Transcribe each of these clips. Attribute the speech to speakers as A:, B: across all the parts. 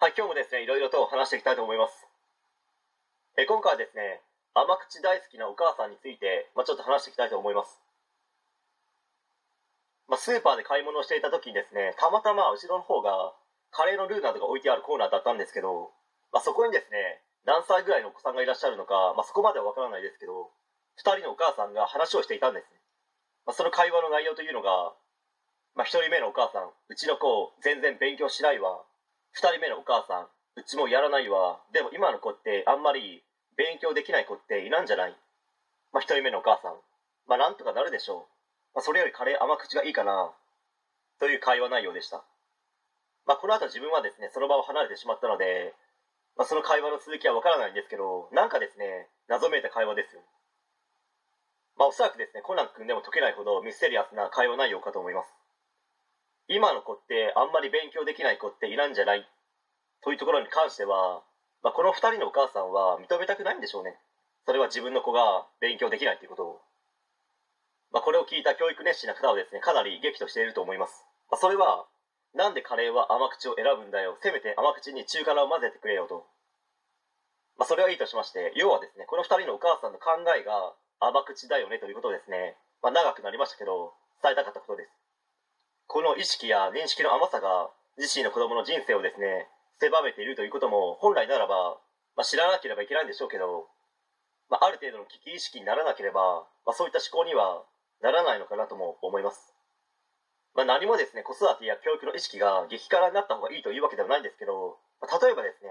A: はい、今日もですね、いろいろと話していきたいと思います。え今回はですね、甘口大好きなお母さんについて、まあ、ちょっと話していきたいと思います。まあ、スーパーで買い物をしていた時にですね、たまたま後ろの方がカレーのルーなどが置いてあるコーナーだったんですけど、まあ、そこにですね、何歳ぐらいのお子さんがいらっしゃるのか、まあ、そこまではわからないですけど、2人のお母さんが話をしていたんですね。まあ、その会話の内容というのが、まあ、1人目のお母さん、うちの子全然勉強しないわ。2人目のお母さん、うちもやらないわ。でも今の子ってあんまり勉強できない子っていないんじゃない？まあ、1人目のお母さん、まあ、なんとかなるでしょう。まあ、それよりカレー甘口がいいかな。という会話内容でした。まあ、この後自分はですね、その場を離れてしまったので、まあ、その会話の続きはわからないんですけど、なんかですね、謎めいた会話ですよ。まあ、おそらくですね、コナン君でも解けないほどミステリアスな会話内容かと思います。今の子ってあんまり勉強できない子っていないんじゃない？というところに関しては、まあ、この2人のお母さんは認めたくないんでしょうね。それは自分の子が勉強できないということを。まあ、これを聞いた教育熱心な方はですね、かなり激怒していると思います。まあ、それは、なんでカレーは甘口を選ぶんだよ。せめて甘口に中辛を混ぜてくれよと。まあ、それはいいとしまして、要はですね、この2人のお母さんの考えが甘口だよねということですね。まあ、長くなりましたけど、伝えたかったことです。の意識や認識の甘さが自身の子供の人生をですね、狭めているということも本来ならば、まあ、知らなければいけないんでしょうけど、まあ、ある程度の危機意識にならなければ、まあ、そういった思考にはならないのかなとも思います。まあ、何もですね、子育てや教育の意識が激辛になった方がいいというわけではないんですけど、まあ、例えばですね、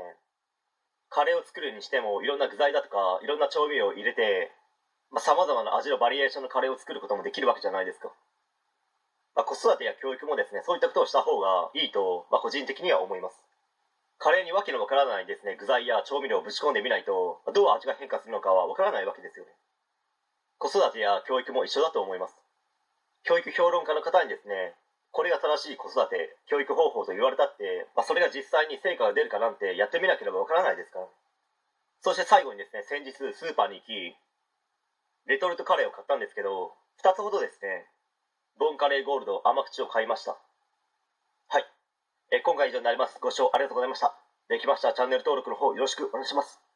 A: カレーを作るにしてもいろんな具材だとかいろんな調味料を入れてさ、まあ、様々な味のバリエーションのカレーを作ることもできるわけじゃないですか。まあ、子育てや教育もですね、そういったことをした方がいいと、まあ、個人的には思います。カレーにわけのわからないですね、具材や調味料をぶち込んでみないと、どう味が変化するのかはわからないわけですよね。子育てや教育も一緒だと思います。教育評論家の方にですね、これが正しい子育て、教育方法と言われたって、まあ、それが実際に成果が出るかなんてやってみなければわからないですから。そして最後にですね、先日スーパーに行き、レトルトカレーを買ったんですけど、2つほどですね、ボンカレーゴールド甘口を買いました。はい。え今回以上になります。ご視聴ありがとうございました。できましたらチャンネル登録の方よろしくお願いします。